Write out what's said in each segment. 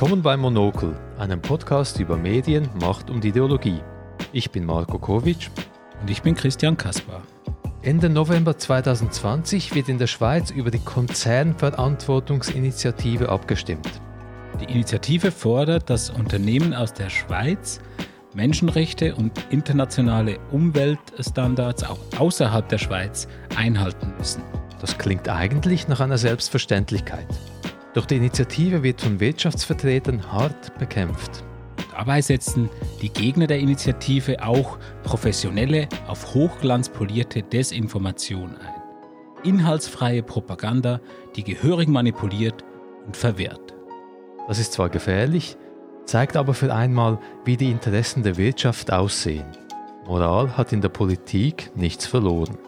Willkommen bei Monokel, einem Podcast über Medien, Macht und Ideologie. Ich bin Marco Kovic. Und ich bin Christian Kaspar. Ende November 2020 wird in der Schweiz über die Konzernverantwortungsinitiative abgestimmt. Die Initiative fordert, dass Unternehmen aus der Schweiz Menschenrechte und internationale Umweltstandards auch außerhalb der Schweiz einhalten müssen. Das klingt eigentlich nach einer Selbstverständlichkeit. Doch die Initiative wird von Wirtschaftsvertretern hart bekämpft. Dabei setzen die Gegner der Initiative auch professionelle, auf Hochglanz polierte Desinformation ein. Inhaltsfreie Propaganda, die gehörig manipuliert und verwirrt. Das ist zwar gefährlich, zeigt aber für einmal, wie die Interessen der Wirtschaft aussehen. Moral hat in der Politik nichts verloren.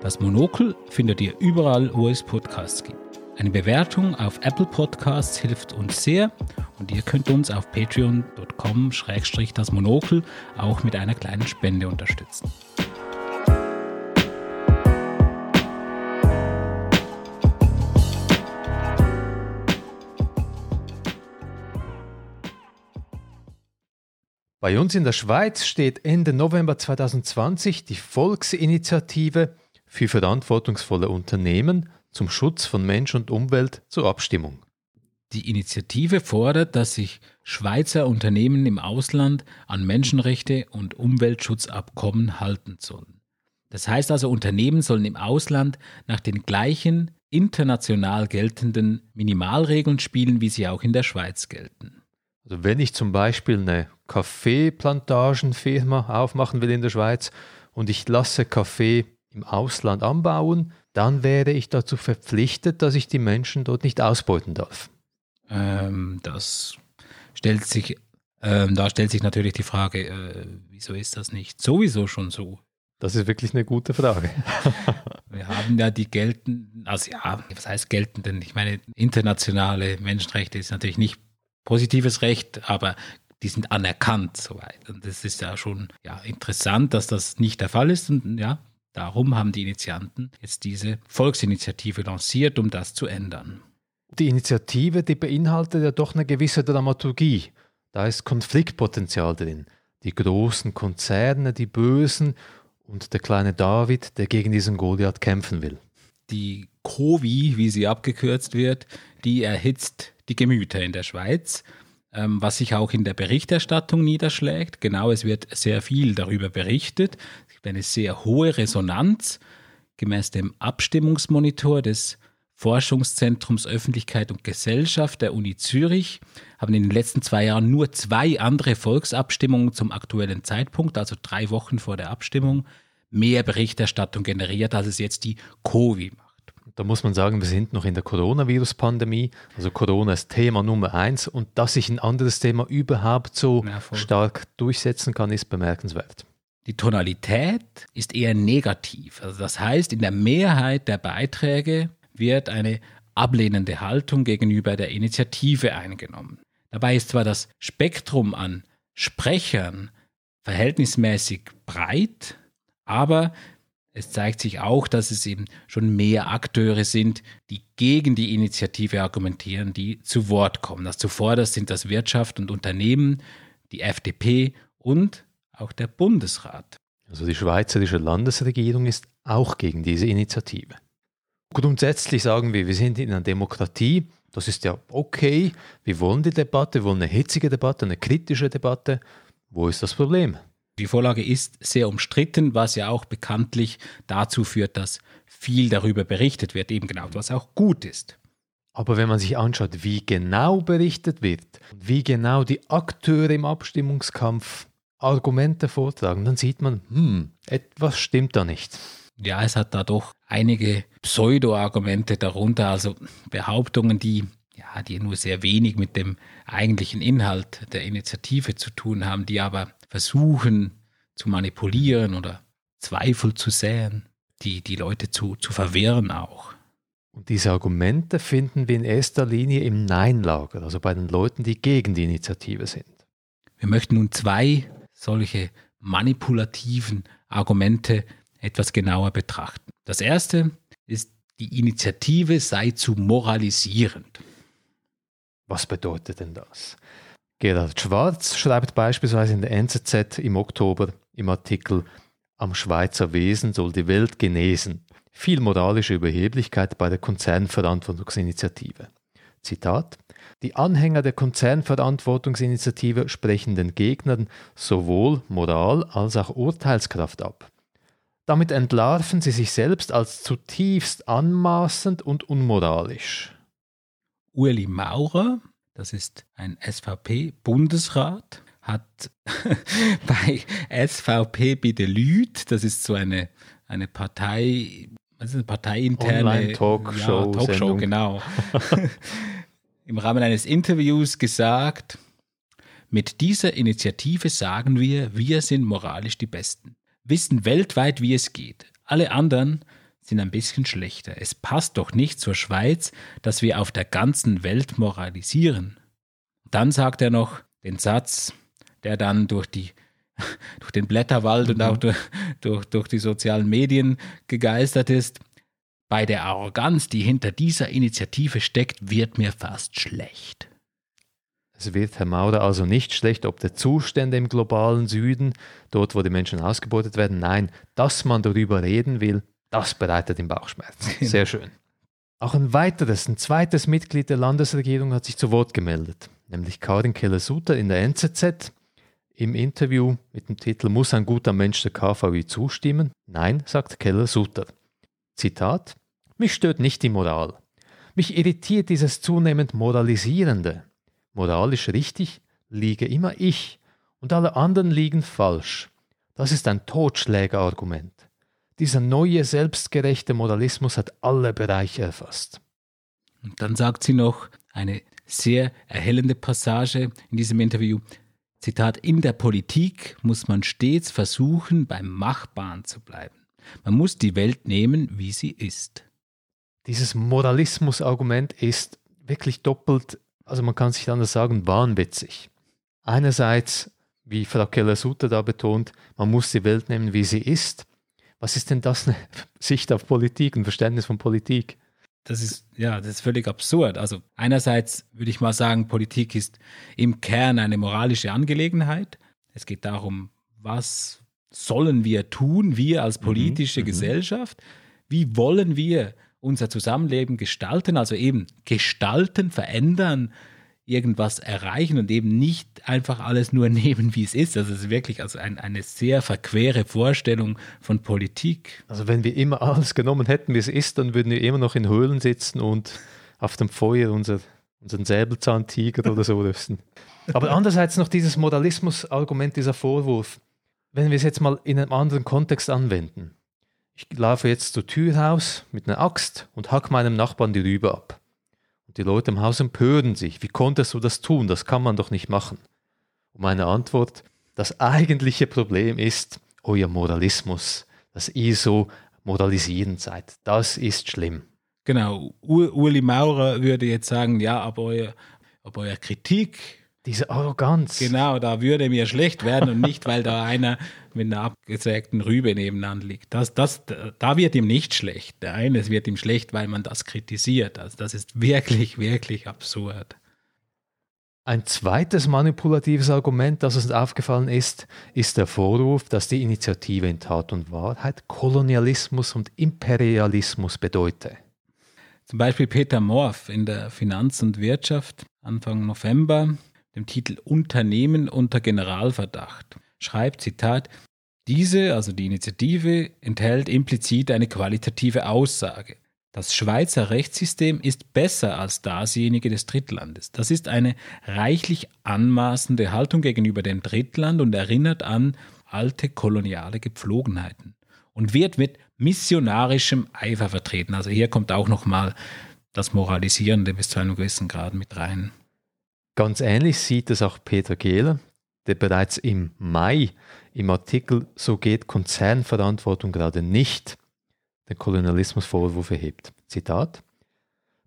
Das Monokel findet ihr überall, wo es Podcasts gibt. Eine Bewertung auf Apple Podcasts hilft uns sehr und ihr könnt uns auf patreon.com-das Monokel auch mit einer kleinen Spende unterstützen. Bei uns in der Schweiz steht Ende November 2020 die Volksinitiative für verantwortungsvolle Unternehmen zum Schutz von Mensch und Umwelt zur Abstimmung. Die Initiative fordert, dass sich Schweizer Unternehmen im Ausland an Menschenrechte und Umweltschutzabkommen halten sollen. Das heißt also, Unternehmen sollen im Ausland nach den gleichen international geltenden Minimalregeln spielen, wie sie auch in der Schweiz gelten. Also wenn ich zum Beispiel eine Kaffeeplantagenfirma aufmachen will in der Schweiz und ich lasse Kaffee im Ausland anbauen, dann wäre ich dazu verpflichtet, dass ich die Menschen dort nicht ausbeuten darf. Ähm, das stellt sich, ähm, da stellt sich natürlich die Frage, äh, wieso ist das nicht sowieso schon so? Das ist wirklich eine gute Frage. Wir haben ja die geltenden, also ja, was heißt geltenden? Ich meine, internationale Menschenrechte ist natürlich nicht positives Recht, aber die sind anerkannt soweit. Und das ist ja schon ja, interessant, dass das nicht der Fall ist. Und ja, Darum haben die Initianten jetzt diese Volksinitiative lanciert, um das zu ändern. Die Initiative, die beinhaltet ja doch eine gewisse Dramaturgie. Da ist Konfliktpotenzial drin. Die großen Konzerne, die Bösen und der kleine David, der gegen diesen Goliath kämpfen will. Die COVI, wie sie abgekürzt wird, die erhitzt die Gemüter in der Schweiz, was sich auch in der Berichterstattung niederschlägt. Genau, es wird sehr viel darüber berichtet eine sehr hohe Resonanz. Gemäß dem Abstimmungsmonitor des Forschungszentrums Öffentlichkeit und Gesellschaft der Uni Zürich haben in den letzten zwei Jahren nur zwei andere Volksabstimmungen zum aktuellen Zeitpunkt, also drei Wochen vor der Abstimmung, mehr Berichterstattung generiert, als es jetzt die Covid. Da muss man sagen, wir sind noch in der Coronavirus-Pandemie. Also Corona ist Thema Nummer eins und dass sich ein anderes Thema überhaupt so ja, stark durchsetzen kann, ist bemerkenswert. Die Tonalität ist eher negativ. Also das heißt, in der Mehrheit der Beiträge wird eine ablehnende Haltung gegenüber der Initiative eingenommen. Dabei ist zwar das Spektrum an Sprechern verhältnismäßig breit, aber es zeigt sich auch, dass es eben schon mehr Akteure sind, die gegen die Initiative argumentieren, die zu Wort kommen. Das zuvor das sind das Wirtschaft und Unternehmen, die FDP und auch der Bundesrat. Also die schweizerische Landesregierung ist auch gegen diese Initiative. Grundsätzlich sagen wir, wir sind in einer Demokratie, das ist ja okay, wir wollen die Debatte, wir wollen eine hitzige Debatte, eine kritische Debatte. Wo ist das Problem? Die Vorlage ist sehr umstritten, was ja auch bekanntlich dazu führt, dass viel darüber berichtet wird, eben genau, was auch gut ist. Aber wenn man sich anschaut, wie genau berichtet wird, wie genau die Akteure im Abstimmungskampf Argumente vortragen, dann sieht man, hm, etwas stimmt da nicht. Ja, es hat da doch einige Pseudo-Argumente darunter, also Behauptungen, die ja, die nur sehr wenig mit dem eigentlichen Inhalt der Initiative zu tun haben, die aber versuchen zu manipulieren oder Zweifel zu säen, die die Leute zu, zu verwirren auch. Und diese Argumente finden wir in erster Linie im Nein-Lager, also bei den Leuten, die gegen die Initiative sind. Wir möchten nun zwei solche manipulativen Argumente etwas genauer betrachten. Das erste ist, die Initiative sei zu moralisierend. Was bedeutet denn das? Gerhard Schwarz schreibt beispielsweise in der NZZ im Oktober im Artikel Am Schweizer Wesen soll die Welt genesen. Viel moralische Überheblichkeit bei der Konzernverantwortungsinitiative. Zitat Die Anhänger der Konzernverantwortungsinitiative sprechen den Gegnern sowohl Moral als auch Urteilskraft ab. Damit entlarven sie sich selbst als zutiefst anmaßend und unmoralisch. Ueli Maurer, das ist ein SVP-Bundesrat, hat bei SVP Bitte Lüd, das ist so eine, eine Partei, was ist eine parteiinterne Talkshow, ja, Talkshow genau, im Rahmen eines Interviews gesagt, mit dieser Initiative sagen wir, wir sind moralisch die Besten, wissen weltweit, wie es geht. Alle anderen sind ein bisschen schlechter. Es passt doch nicht zur Schweiz, dass wir auf der ganzen Welt moralisieren. Dann sagt er noch den Satz, der dann durch die durch den Blätterwald mhm. und auch durch, durch, durch die sozialen Medien gegeistert ist. Bei der Arroganz, die hinter dieser Initiative steckt, wird mir fast schlecht. Es wird Herr Maurer also nicht schlecht, ob der Zustände im globalen Süden, dort wo die Menschen ausgebeutet werden. Nein, dass man darüber reden will, das bereitet ihm Bauchschmerzen. Genau. Sehr schön. Auch ein weiteres, ein zweites Mitglied der Landesregierung hat sich zu Wort gemeldet, nämlich Karin Keller-Sutter in der NZZ. Im Interview mit dem Titel Muss ein guter Mensch der KVI zustimmen? Nein, sagt Keller-Sutter. Zitat: Mich stört nicht die Moral. Mich irritiert dieses zunehmend Moralisierende. Moralisch richtig liege immer ich und alle anderen liegen falsch. Das ist ein Totschlägerargument. Dieser neue, selbstgerechte Moralismus hat alle Bereiche erfasst. Und dann sagt sie noch eine sehr erhellende Passage in diesem Interview. Zitat, in der Politik muss man stets versuchen, beim Machbaren zu bleiben. Man muss die Welt nehmen, wie sie ist. Dieses Moralismus-Argument ist wirklich doppelt, also man kann sich anders sagen, wahnwitzig. Einerseits, wie Frau Keller-Sutter da betont, man muss die Welt nehmen, wie sie ist. Was ist denn das eine Sicht auf Politik, ein Verständnis von Politik? Das ist, ja, das ist völlig absurd. Also einerseits würde ich mal sagen, Politik ist im Kern eine moralische Angelegenheit. Es geht darum, was sollen wir tun, wir als mhm, politische mhm, Gesellschaft? Wie wollen wir unser Zusammenleben gestalten? Also eben gestalten, verändern, irgendwas erreichen und eben nicht einfach alles nur nehmen, wie es ist. Das ist wirklich also ein, eine sehr verquere Vorstellung von Politik. Also wenn wir immer alles genommen hätten, wie es ist, dann würden wir immer noch in Höhlen sitzen und auf dem Feuer unser, unseren Säbelzahntiger oder so rüsten. Aber andererseits noch dieses Moralismus-Argument, dieser Vorwurf. Wenn wir es jetzt mal in einem anderen Kontext anwenden. Ich laufe jetzt zur Tür raus mit einer Axt und hack meinem Nachbarn die Rübe ab. Die Leute im Haus empören sich. Wie konntest du das tun? Das kann man doch nicht machen. Und meine Antwort, das eigentliche Problem ist euer Moralismus, dass ihr so moralisierend seid. Das ist schlimm. Genau. Uli Maurer würde jetzt sagen, ja, aber euer, aber euer Kritik diese Arroganz. Genau, da würde mir schlecht werden und nicht, weil da einer mit einer abgesägten Rübe nebenan liegt. Das, das, da wird ihm nicht schlecht. Der eine, es wird ihm schlecht, weil man das kritisiert. Also das ist wirklich, wirklich absurd. Ein zweites manipulatives Argument, das uns aufgefallen ist, ist der Vorwurf, dass die Initiative in Tat und Wahrheit Kolonialismus und Imperialismus bedeute. Zum Beispiel Peter Morf in der Finanz und Wirtschaft Anfang November dem Titel Unternehmen unter Generalverdacht, schreibt, Zitat, diese, also die Initiative, enthält implizit eine qualitative Aussage. Das Schweizer Rechtssystem ist besser als dasjenige des Drittlandes. Das ist eine reichlich anmaßende Haltung gegenüber dem Drittland und erinnert an alte koloniale Gepflogenheiten und wird mit missionarischem Eifer vertreten. Also hier kommt auch nochmal das Moralisierende bis zu einem gewissen Grad mit rein. Ganz ähnlich sieht es auch Peter Gehler, der bereits im Mai im Artikel So geht Konzernverantwortung gerade nicht den Kolonialismusvorwurf erhebt. Zitat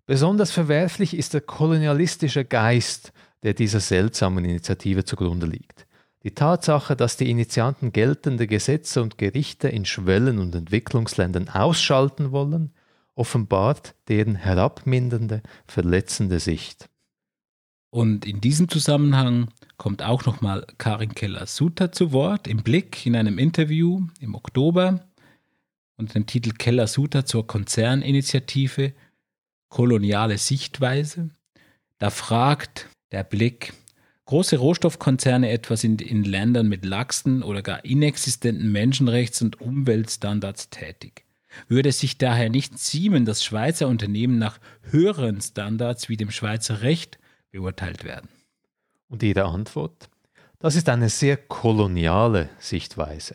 Besonders verwerflich ist der kolonialistische Geist, der dieser seltsamen Initiative zugrunde liegt. Die Tatsache, dass die Initianten geltende Gesetze und Gerichte in Schwellen- und Entwicklungsländern ausschalten wollen, offenbart deren herabmindernde, verletzende Sicht. Und in diesem Zusammenhang kommt auch nochmal Karin Keller-Suter zu Wort im Blick in einem Interview im Oktober unter dem Titel Keller-Suter zur Konzerninitiative Koloniale Sichtweise. Da fragt der Blick, große Rohstoffkonzerne etwa sind in Ländern mit laxen oder gar inexistenten Menschenrechts- und Umweltstandards tätig. Würde es sich daher nicht ziemen, dass Schweizer Unternehmen nach höheren Standards wie dem Schweizer Recht beurteilt werden? Und Ihre Antwort? Das ist eine sehr koloniale Sichtweise.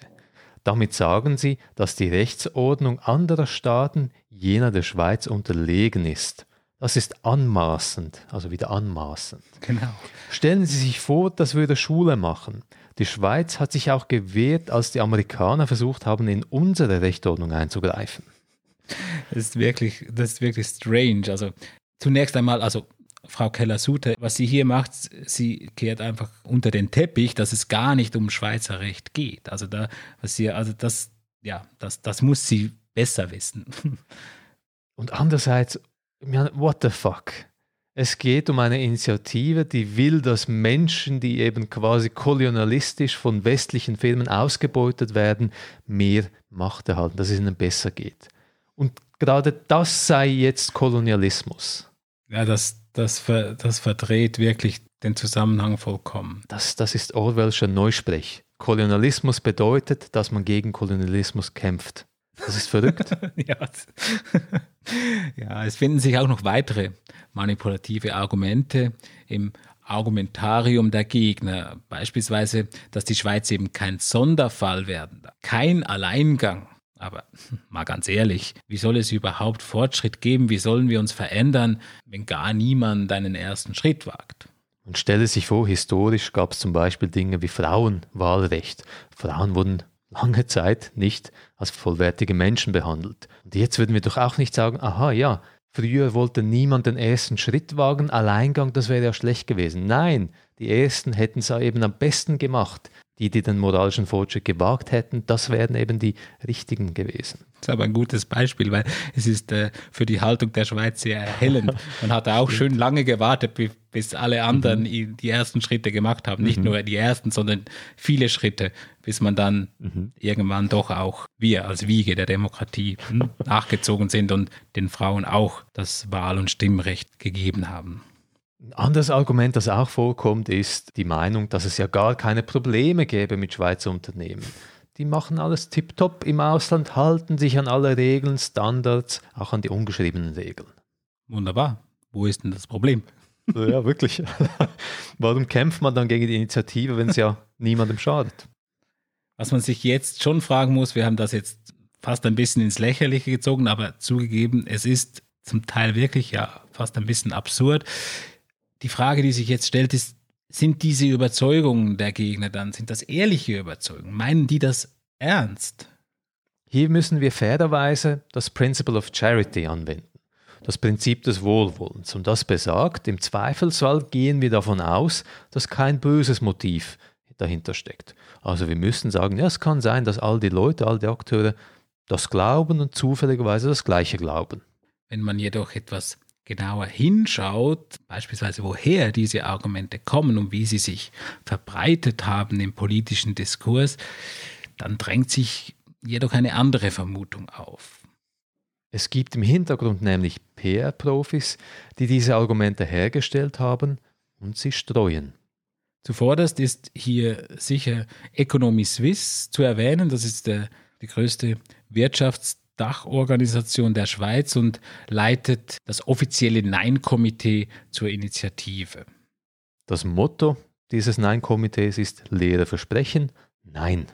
Damit sagen Sie, dass die Rechtsordnung anderer Staaten jener der Schweiz unterlegen ist. Das ist anmaßend, also wieder anmaßend. Genau. Stellen Sie sich vor, das würde Schule machen. Die Schweiz hat sich auch gewehrt, als die Amerikaner versucht haben, in unsere Rechtsordnung einzugreifen. Das ist wirklich, das ist wirklich strange. Also zunächst einmal, also Frau Keller-Suter, was sie hier macht, sie kehrt einfach unter den Teppich, dass es gar nicht um Schweizer Recht geht. Also da, was sie, also das, ja, das, das muss sie besser wissen. Und andererseits, what the fuck? Es geht um eine Initiative, die will, dass Menschen, die eben quasi kolonialistisch von westlichen Firmen ausgebeutet werden, mehr Macht erhalten, dass es ihnen besser geht. Und gerade das sei jetzt Kolonialismus. Ja, das, das, ver, das verdreht wirklich den Zusammenhang vollkommen. Das, das ist Orwellscher Neusprech. Kolonialismus bedeutet, dass man gegen Kolonialismus kämpft. Das ist verrückt. ja. ja, es finden sich auch noch weitere manipulative Argumente im Argumentarium der Gegner. Beispielsweise, dass die Schweiz eben kein Sonderfall werden darf, kein Alleingang. Aber mal ganz ehrlich, wie soll es überhaupt Fortschritt geben? Wie sollen wir uns verändern, wenn gar niemand einen ersten Schritt wagt? Und stelle sich vor, historisch gab es zum Beispiel Dinge wie Frauenwahlrecht. Frauen wurden lange Zeit nicht als vollwertige Menschen behandelt. Und jetzt würden wir doch auch nicht sagen, aha, ja, früher wollte niemand den ersten Schritt wagen, Alleingang, das wäre ja schlecht gewesen. Nein, die Ersten hätten es eben am besten gemacht. Die, die den moralischen Fortschritt gewagt hätten, das wären eben die Richtigen gewesen. Das ist aber ein gutes Beispiel, weil es ist äh, für die Haltung der Schweiz sehr erhellend. Man hat auch schön lange gewartet, bis alle anderen mhm. die ersten Schritte gemacht haben. Nicht mhm. nur die ersten, sondern viele Schritte, bis man dann mhm. irgendwann doch auch wir als Wiege der Demokratie nachgezogen sind und den Frauen auch das Wahl- und Stimmrecht gegeben haben. Ein anderes Argument, das auch vorkommt, ist die Meinung, dass es ja gar keine Probleme gäbe mit Schweizer Unternehmen. Die machen alles tiptop im Ausland, halten sich an alle Regeln, Standards, auch an die ungeschriebenen Regeln. Wunderbar. Wo ist denn das Problem? Ja, wirklich. Warum kämpft man dann gegen die Initiative, wenn es ja niemandem schadet? Was man sich jetzt schon fragen muss, wir haben das jetzt fast ein bisschen ins Lächerliche gezogen, aber zugegeben, es ist zum Teil wirklich ja fast ein bisschen absurd. Die Frage, die sich jetzt stellt, ist, sind diese Überzeugungen der Gegner dann, sind das ehrliche Überzeugungen? Meinen die das ernst? Hier müssen wir fairerweise das Principle of Charity anwenden, das Prinzip des Wohlwollens. Und das besagt, im Zweifelsfall gehen wir davon aus, dass kein böses Motiv dahinter steckt. Also wir müssen sagen, ja, es kann sein, dass all die Leute, all die Akteure das glauben und zufälligerweise das Gleiche glauben. Wenn man jedoch etwas genauer hinschaut, beispielsweise woher diese Argumente kommen und wie sie sich verbreitet haben im politischen Diskurs, dann drängt sich jedoch eine andere Vermutung auf. Es gibt im Hintergrund nämlich PR-Profis, die diese Argumente hergestellt haben und sie streuen. Zuvorderst ist hier sicher Economy Suisse zu erwähnen. Das ist der, die größte Wirtschafts- Dachorganisation der Schweiz und leitet das offizielle Nein-Komitee zur Initiative. Das Motto dieses Nein-Komitees ist leere Versprechen, Nein.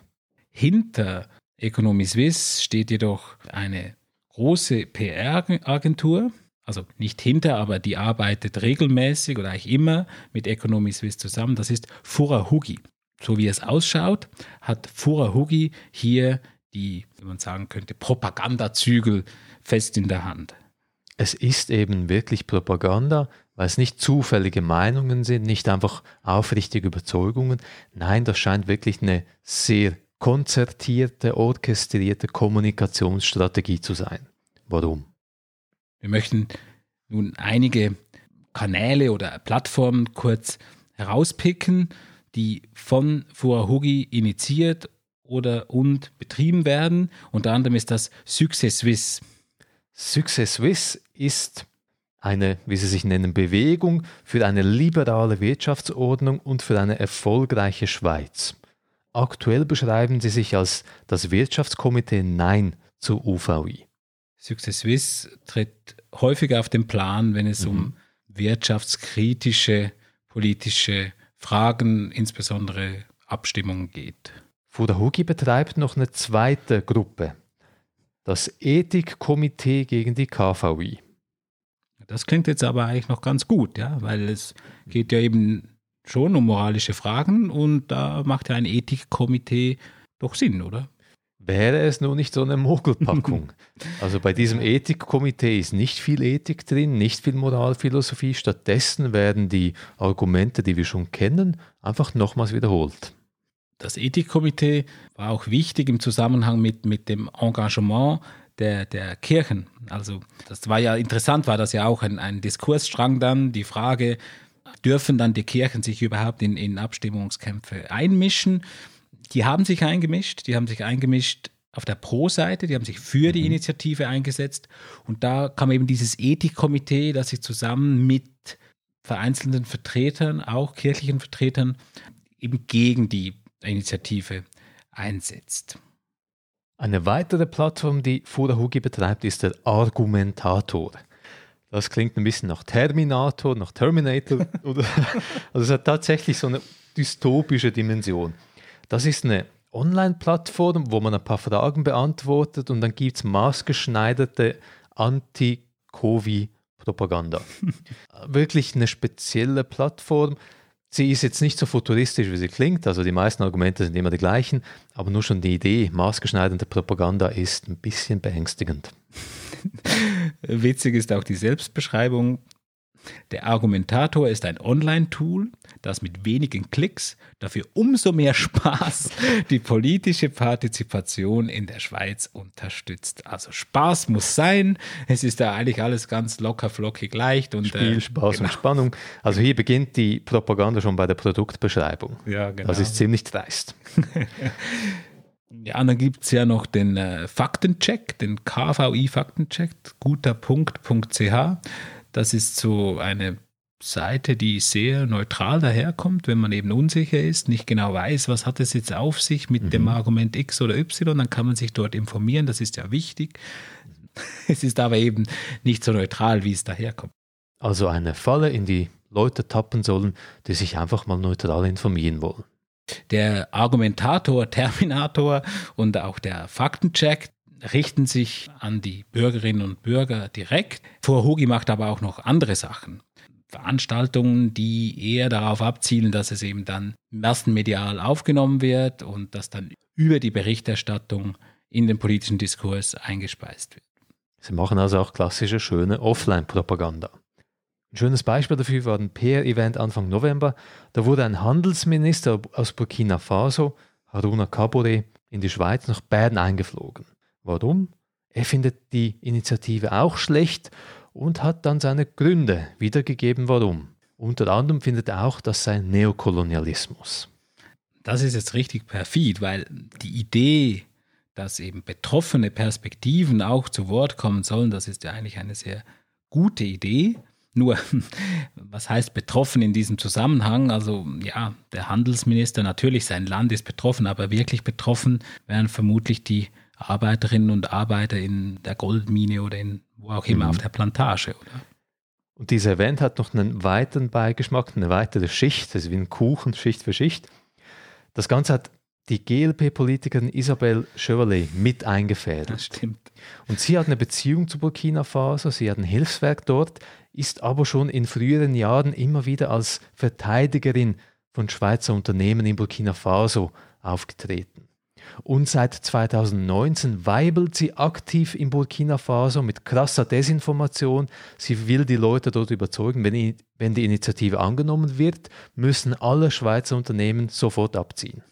Hinter Economy Suisse steht jedoch eine große PR-Agentur, also nicht hinter, aber die arbeitet regelmäßig oder eigentlich immer mit Economy Suisse zusammen. Das ist Furahugi. So wie es ausschaut, hat Furahugi hier die, wie man sagen könnte, Propagandazügel fest in der Hand. Es ist eben wirklich Propaganda, weil es nicht zufällige Meinungen sind, nicht einfach aufrichtige Überzeugungen. Nein, das scheint wirklich eine sehr konzertierte, orchestrierte Kommunikationsstrategie zu sein. Warum? Wir möchten nun einige Kanäle oder Plattformen kurz herauspicken, die von Fuahugi initiiert oder und betrieben werden. Unter anderem ist das Success Swiss. Success Swiss ist eine, wie sie sich nennen, Bewegung für eine liberale Wirtschaftsordnung und für eine erfolgreiche Schweiz. Aktuell beschreiben sie sich als das Wirtschaftskomitee Nein zur UVI. Success Swiss tritt häufiger auf den Plan, wenn es mhm. um wirtschaftskritische politische Fragen, insbesondere Abstimmungen geht. Fudahugi betreibt noch eine zweite Gruppe, das Ethikkomitee gegen die KVI. Das klingt jetzt aber eigentlich noch ganz gut, ja, weil es geht ja eben schon um moralische Fragen und da macht ja ein Ethikkomitee doch Sinn, oder? Wäre es nur nicht so eine Mogelpackung. also bei diesem Ethikkomitee ist nicht viel Ethik drin, nicht viel Moralphilosophie. Stattdessen werden die Argumente, die wir schon kennen, einfach nochmals wiederholt. Das Ethikkomitee war auch wichtig im Zusammenhang mit, mit dem Engagement der, der Kirchen. Also das war ja interessant, war das ja auch ein, ein Diskursstrang dann, die Frage, dürfen dann die Kirchen sich überhaupt in, in Abstimmungskämpfe einmischen? Die haben sich eingemischt, die haben sich eingemischt auf der Pro-Seite, die haben sich für die mhm. Initiative eingesetzt und da kam eben dieses Ethikkomitee, das sich zusammen mit vereinzelten Vertretern, auch kirchlichen Vertretern, eben gegen die Initiative einsetzt. Eine weitere Plattform, die Furahugi betreibt, ist der Argumentator. Das klingt ein bisschen nach Terminator, nach Terminator. oder, also es hat tatsächlich so eine dystopische Dimension. Das ist eine Online-Plattform, wo man ein paar Fragen beantwortet und dann gibt es maßgeschneiderte Anti-Covid-Propaganda. Wirklich eine spezielle Plattform. Sie ist jetzt nicht so futuristisch, wie sie klingt, also die meisten Argumente sind immer die gleichen, aber nur schon die Idee, maßgeschneiderte Propaganda ist ein bisschen beängstigend. Witzig ist auch die Selbstbeschreibung. Der Argumentator ist ein Online-Tool, das mit wenigen Klicks dafür umso mehr Spaß die politische Partizipation in der Schweiz unterstützt. Also Spaß muss sein. Es ist da eigentlich alles ganz locker, flockig, leicht. Und, Spiel, äh, Spaß genau. und Spannung. Also hier beginnt die Propaganda schon bei der Produktbeschreibung. Ja, genau. Das ist ziemlich dreist. Ja, dann gibt es ja noch den äh, Faktencheck, den KVI-Faktencheck, guterpunkt.ch. Das ist so eine Seite, die sehr neutral daherkommt, wenn man eben unsicher ist, nicht genau weiß, was hat es jetzt auf sich mit mhm. dem Argument X oder Y, dann kann man sich dort informieren, das ist ja wichtig. Es ist aber eben nicht so neutral, wie es daherkommt. Also eine Falle, in die Leute tappen sollen, die sich einfach mal neutral informieren wollen. Der Argumentator, Terminator und auch der Faktencheck, richten sich an die Bürgerinnen und Bürger direkt. Vorhugi macht aber auch noch andere Sachen. Veranstaltungen, die eher darauf abzielen, dass es eben dann massenmedial aufgenommen wird und dass dann über die Berichterstattung in den politischen Diskurs eingespeist wird. Sie machen also auch klassische, schöne Offline-Propaganda. Ein schönes Beispiel dafür war ein PR-Event Anfang November. Da wurde ein Handelsminister aus Burkina Faso, Haruna Kabore, in die Schweiz nach Bern eingeflogen. Warum? Er findet die Initiative auch schlecht und hat dann seine Gründe wiedergegeben, warum. Unter anderem findet er auch, das sei Neokolonialismus. Das ist jetzt richtig perfid, weil die Idee, dass eben betroffene Perspektiven auch zu Wort kommen sollen, das ist ja eigentlich eine sehr gute Idee. Nur, was heißt betroffen in diesem Zusammenhang? Also ja, der Handelsminister, natürlich sein Land ist betroffen, aber wirklich betroffen wären vermutlich die Arbeiterinnen und Arbeiter in der Goldmine oder in wo auch immer mhm. auf der Plantage, oder? Und dieser Event hat noch einen weiteren Beigeschmack, eine weitere Schicht, also wie ein Kuchen, Schicht für Schicht. Das Ganze hat die GLP-Politikerin Isabelle Chevrolet mit eingefädelt. Das stimmt. Und sie hat eine Beziehung zu Burkina Faso, sie hat ein Hilfswerk dort, ist aber schon in früheren Jahren immer wieder als Verteidigerin von Schweizer Unternehmen in Burkina Faso aufgetreten. Und seit 2019 weibelt sie aktiv in Burkina Faso mit krasser Desinformation. Sie will die Leute dort überzeugen, wenn, wenn die Initiative angenommen wird, müssen alle Schweizer Unternehmen sofort abziehen.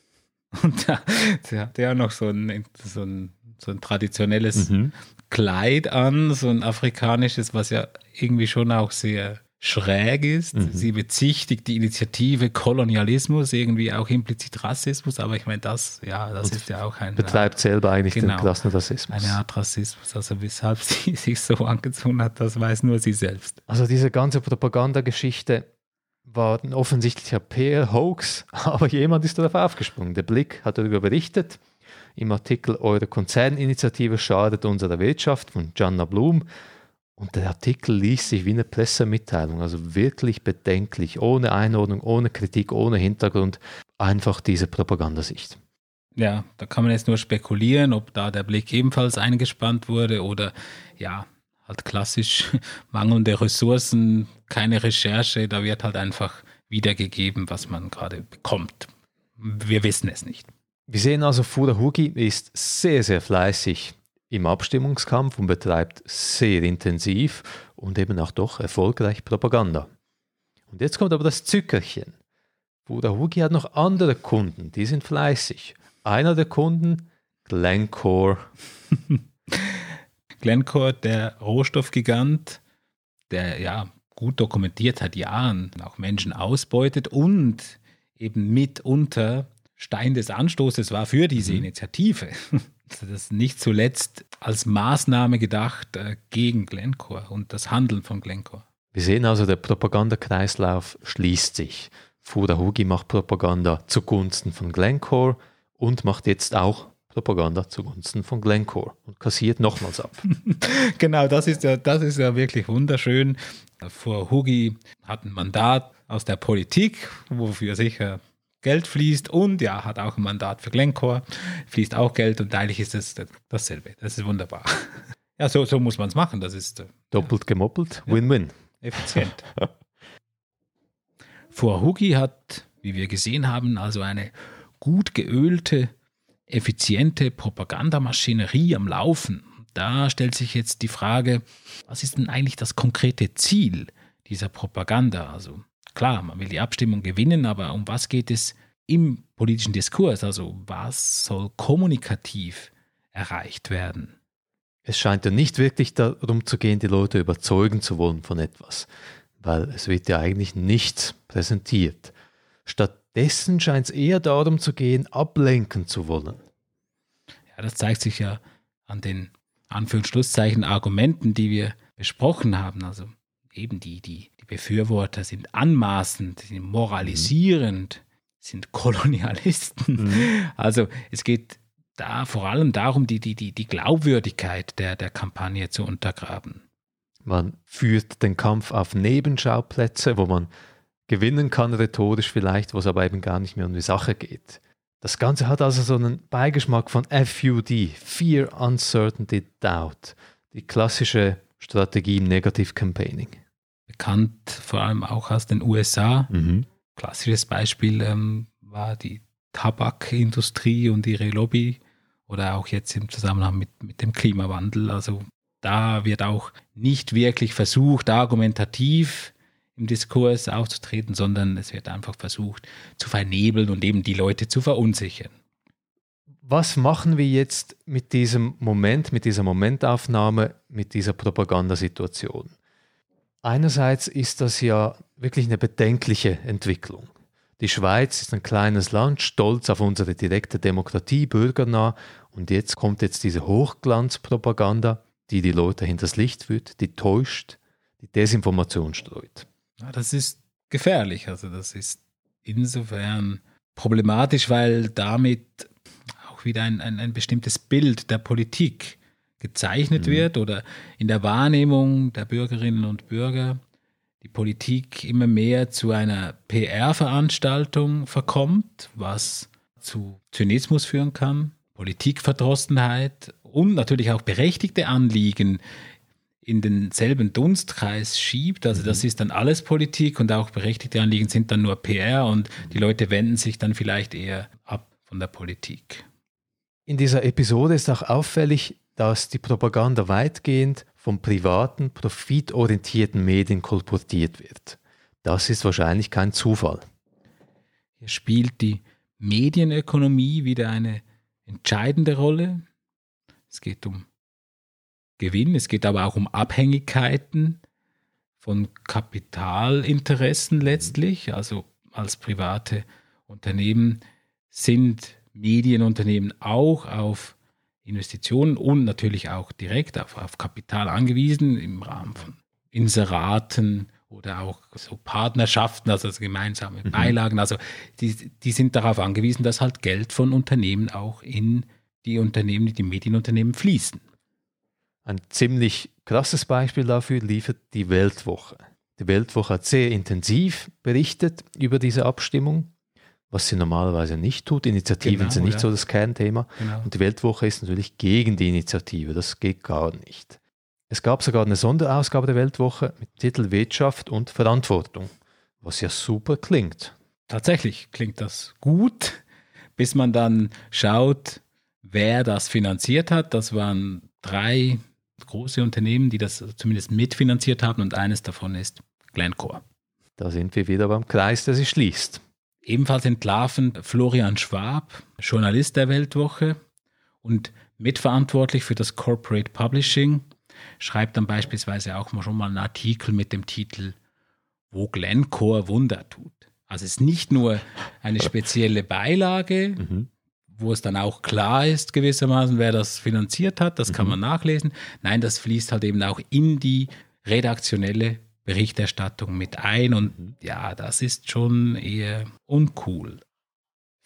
Und da, sie hat ja noch so ein, so ein, so ein traditionelles mhm. Kleid an, so ein afrikanisches, was ja irgendwie schon auch sehr schräg ist. Mhm. Sie bezichtigt die Initiative Kolonialismus, irgendwie auch implizit Rassismus, aber ich meine, das, ja, das Und ist ja auch ein. Betreibt selber eigentlich genau, den Klassenrassismus. Eine Art Rassismus. Also weshalb sie sich so angezogen hat, das weiß nur sie selbst. Also diese ganze Propagandageschichte war ein offensichtlicher PR-Hoax, aber jemand ist darauf aufgesprungen. Der Blick hat darüber berichtet. Im Artikel Eure Konzerninitiative schadet unserer Wirtschaft von Gianna Blum und der Artikel liest sich wie eine Pressemitteilung, also wirklich bedenklich, ohne Einordnung, ohne Kritik, ohne Hintergrund, einfach diese Propagandasicht. Ja, da kann man jetzt nur spekulieren, ob da der Blick ebenfalls eingespannt wurde oder ja, halt klassisch mangelnde Ressourcen, keine Recherche, da wird halt einfach wiedergegeben, was man gerade bekommt. Wir wissen es nicht. Wir sehen also, Fudahugi ist sehr, sehr fleißig im Abstimmungskampf und betreibt sehr intensiv und eben auch doch erfolgreich Propaganda. Und jetzt kommt aber das Zückerchen. Bruder Hugi hat noch andere Kunden, die sind fleißig. Einer der Kunden, Glencore. Glencore, der Rohstoffgigant, der ja gut dokumentiert seit Jahren auch Menschen ausbeutet und eben mitunter Stein des Anstoßes war für diese mhm. Initiative. Das ist nicht zuletzt als Maßnahme gedacht äh, gegen Glencore und das Handeln von Glencore. Wir sehen also, der Propagandakreislauf schließt sich. Fudahugi macht Propaganda zugunsten von Glencore und macht jetzt auch Propaganda zugunsten von Glencore und kassiert nochmals ab. genau, das ist, ja, das ist ja wirklich wunderschön. Fudahugi hat ein Mandat aus der Politik, wofür sicher Geld fließt und ja, hat auch ein Mandat für Glencore, fließt auch Geld und eigentlich ist es dasselbe. Das ist wunderbar. Ja, so, so muss man es machen. Das ist äh, doppelt gemoppelt, Win-Win. Ja, effizient. Hugi hat, wie wir gesehen haben, also eine gut geölte, effiziente Propagandamaschinerie am Laufen. Da stellt sich jetzt die Frage, was ist denn eigentlich das konkrete Ziel dieser Propaganda? Also klar, man will die Abstimmung gewinnen, aber um was geht es im politischen Diskurs? Also was soll kommunikativ erreicht werden? Es scheint ja nicht wirklich darum zu gehen, die Leute überzeugen zu wollen von etwas, weil es wird ja eigentlich nichts präsentiert. Stattdessen scheint es eher darum zu gehen, ablenken zu wollen. Ja, das zeigt sich ja an den Anführungsschlusszeichen Argumenten, die wir besprochen haben. Also eben die, die, die Befürworter sind anmaßend, sind moralisierend, mhm. sind Kolonialisten. Mhm. Also es geht da vor allem darum, die, die, die, die Glaubwürdigkeit der, der Kampagne zu untergraben. Man führt den Kampf auf Nebenschauplätze, wo man gewinnen kann, rhetorisch vielleicht, wo es aber eben gar nicht mehr um die Sache geht. Das Ganze hat also so einen Beigeschmack von FUD, Fear, Uncertainty, Doubt, die klassische Strategie im Negative Campaigning bekannt, vor allem auch aus den USA. Mhm. Klassisches Beispiel ähm, war die Tabakindustrie und ihre Lobby oder auch jetzt im Zusammenhang mit, mit dem Klimawandel. Also da wird auch nicht wirklich versucht, argumentativ im Diskurs aufzutreten, sondern es wird einfach versucht zu vernebeln und eben die Leute zu verunsichern. Was machen wir jetzt mit diesem Moment, mit dieser Momentaufnahme, mit dieser Propagandasituation? Einerseits ist das ja wirklich eine bedenkliche Entwicklung. Die Schweiz ist ein kleines Land, stolz auf unsere direkte Demokratie, bürgernah. Und jetzt kommt jetzt diese Hochglanzpropaganda, die die Leute hinters Licht führt, die täuscht, die Desinformation streut. Das ist gefährlich. Also das ist insofern problematisch, weil damit auch wieder ein, ein, ein bestimmtes Bild der Politik gezeichnet mhm. wird oder in der Wahrnehmung der Bürgerinnen und Bürger die Politik immer mehr zu einer PR-Veranstaltung verkommt, was zu Zynismus führen kann, Politikverdrossenheit und natürlich auch berechtigte Anliegen in denselben Dunstkreis schiebt. Also das mhm. ist dann alles Politik und auch berechtigte Anliegen sind dann nur PR und die Leute wenden sich dann vielleicht eher ab von der Politik. In dieser Episode ist auch auffällig, dass die Propaganda weitgehend von privaten, profitorientierten Medien kolportiert wird. Das ist wahrscheinlich kein Zufall. Hier spielt die Medienökonomie wieder eine entscheidende Rolle. Es geht um Gewinn, es geht aber auch um Abhängigkeiten von Kapitalinteressen letztlich, also als private Unternehmen sind Medienunternehmen auch auf Investitionen und natürlich auch direkt auf, auf Kapital angewiesen im Rahmen von Inseraten oder auch so Partnerschaften, also gemeinsame mhm. Beilagen. Also die, die sind darauf angewiesen, dass halt Geld von Unternehmen auch in die Unternehmen, die Medienunternehmen fließen. Ein ziemlich krasses Beispiel dafür liefert die Weltwoche. Die Weltwoche hat sehr intensiv berichtet über diese Abstimmung was sie normalerweise nicht tut. Initiativen genau, sind nicht ja. so das Kernthema. Genau. Und die Weltwoche ist natürlich gegen die Initiative. Das geht gar nicht. Es gab sogar eine Sonderausgabe der Weltwoche mit dem Titel Wirtschaft und Verantwortung, was ja super klingt. Tatsächlich klingt das gut, bis man dann schaut, wer das finanziert hat. Das waren drei große Unternehmen, die das zumindest mitfinanziert haben und eines davon ist Glencore. Da sind wir wieder beim Kreis, der sich schließt. Ebenfalls entlarven Florian Schwab, Journalist der Weltwoche und mitverantwortlich für das Corporate Publishing, schreibt dann beispielsweise auch mal schon mal einen Artikel mit dem Titel Wo Glencore Wunder tut. Also es ist nicht nur eine spezielle Beilage, mhm. wo es dann auch klar ist gewissermaßen, wer das finanziert hat, das mhm. kann man nachlesen. Nein, das fließt halt eben auch in die redaktionelle Berichterstattung mit ein und mhm. ja, das ist schon eher uncool.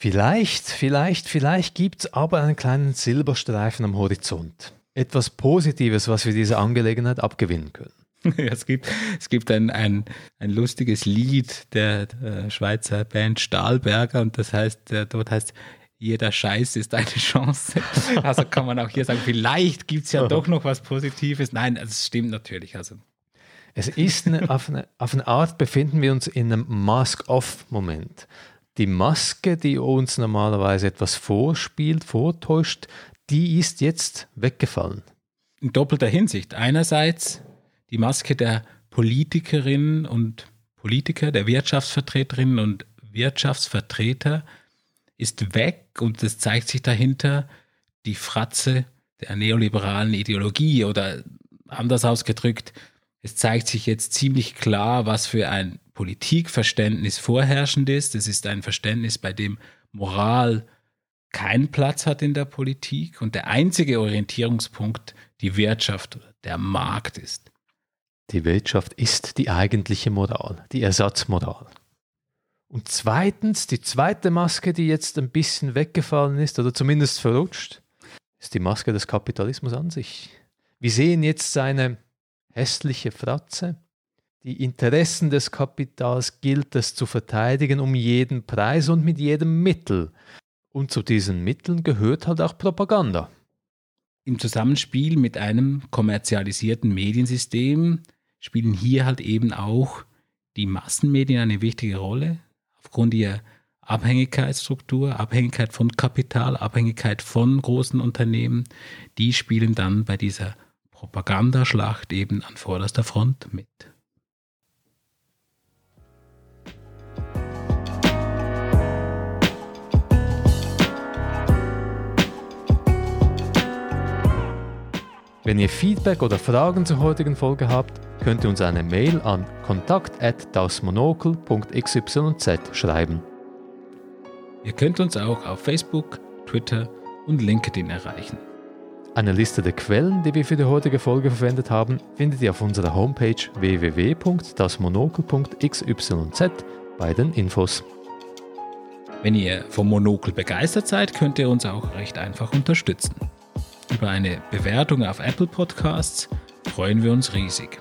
Vielleicht, vielleicht, vielleicht gibt es aber einen kleinen Silberstreifen am Horizont. Etwas Positives, was wir dieser Angelegenheit abgewinnen können. es gibt, es gibt ein, ein, ein lustiges Lied der, der Schweizer Band Stahlberger und das heißt, dort heißt jeder Scheiß ist eine Chance. Also kann man auch hier sagen, vielleicht gibt es ja doch noch was Positives. Nein, es stimmt natürlich. Also es ist eine, auf, eine, auf eine Art befinden wir uns in einem Mask-Off-Moment. Die Maske, die uns normalerweise etwas vorspielt, vortäuscht, die ist jetzt weggefallen. In doppelter Hinsicht. Einerseits die Maske der Politikerinnen und Politiker, der Wirtschaftsvertreterinnen und Wirtschaftsvertreter ist weg und es zeigt sich dahinter die Fratze der neoliberalen Ideologie oder anders ausgedrückt, es zeigt sich jetzt ziemlich klar, was für ein Politikverständnis vorherrschend ist. Es ist ein Verständnis, bei dem Moral keinen Platz hat in der Politik und der einzige Orientierungspunkt die Wirtschaft oder der Markt ist. Die Wirtschaft ist die eigentliche Moral, die Ersatzmoral. Und zweitens, die zweite Maske, die jetzt ein bisschen weggefallen ist oder zumindest verrutscht, ist die Maske des Kapitalismus an sich. Wir sehen jetzt seine hässliche Fratze. Die Interessen des Kapitals gilt es zu verteidigen um jeden Preis und mit jedem Mittel. Und zu diesen Mitteln gehört halt auch Propaganda. Im Zusammenspiel mit einem kommerzialisierten Mediensystem spielen hier halt eben auch die Massenmedien eine wichtige Rolle, aufgrund ihrer Abhängigkeitsstruktur, Abhängigkeit von Kapital, Abhängigkeit von großen Unternehmen, die spielen dann bei dieser Propagandaschlacht eben an vorderster Front mit. Wenn ihr Feedback oder Fragen zur heutigen Folge habt, könnt ihr uns eine Mail an kontakt@dasmonokel.xyz schreiben. Ihr könnt uns auch auf Facebook, Twitter und LinkedIn erreichen. Eine Liste der Quellen, die wir für die heutige Folge verwendet haben, findet ihr auf unserer Homepage www.dasmonokel.xyz bei den Infos. Wenn ihr vom Monokel begeistert seid, könnt ihr uns auch recht einfach unterstützen. Über eine Bewertung auf Apple Podcasts freuen wir uns riesig.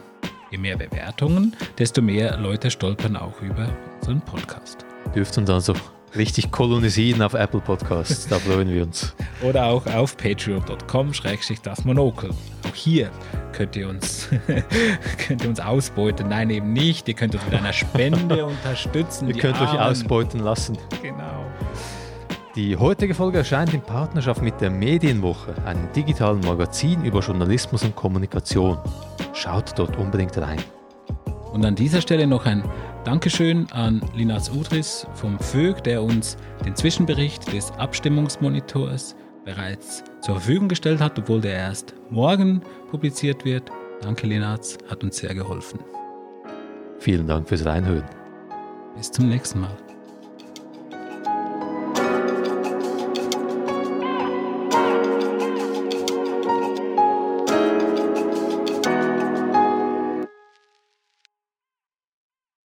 Je mehr Bewertungen, desto mehr Leute stolpern auch über unseren Podcast. Dürft uns also richtig kolonisieren auf Apple Podcasts. Da freuen wir uns. Oder auch auf patreon.com das Monokel. Auch hier könnt ihr uns könnt ihr uns ausbeuten. Nein, eben nicht. Ihr könnt uns mit einer Spende unterstützen. Ihr könnt Armen. euch ausbeuten lassen. Genau. Die heutige Folge erscheint in Partnerschaft mit der Medienwoche, einem digitalen Magazin über Journalismus und Kommunikation. Schaut dort unbedingt rein. Und an dieser Stelle noch ein Dankeschön an Linas Udris vom VÖG, der uns den Zwischenbericht des Abstimmungsmonitors bereits zur Verfügung gestellt hat, obwohl der erst morgen publiziert wird. Danke, Linaz, hat uns sehr geholfen. Vielen Dank fürs Reinhören. Bis zum nächsten Mal.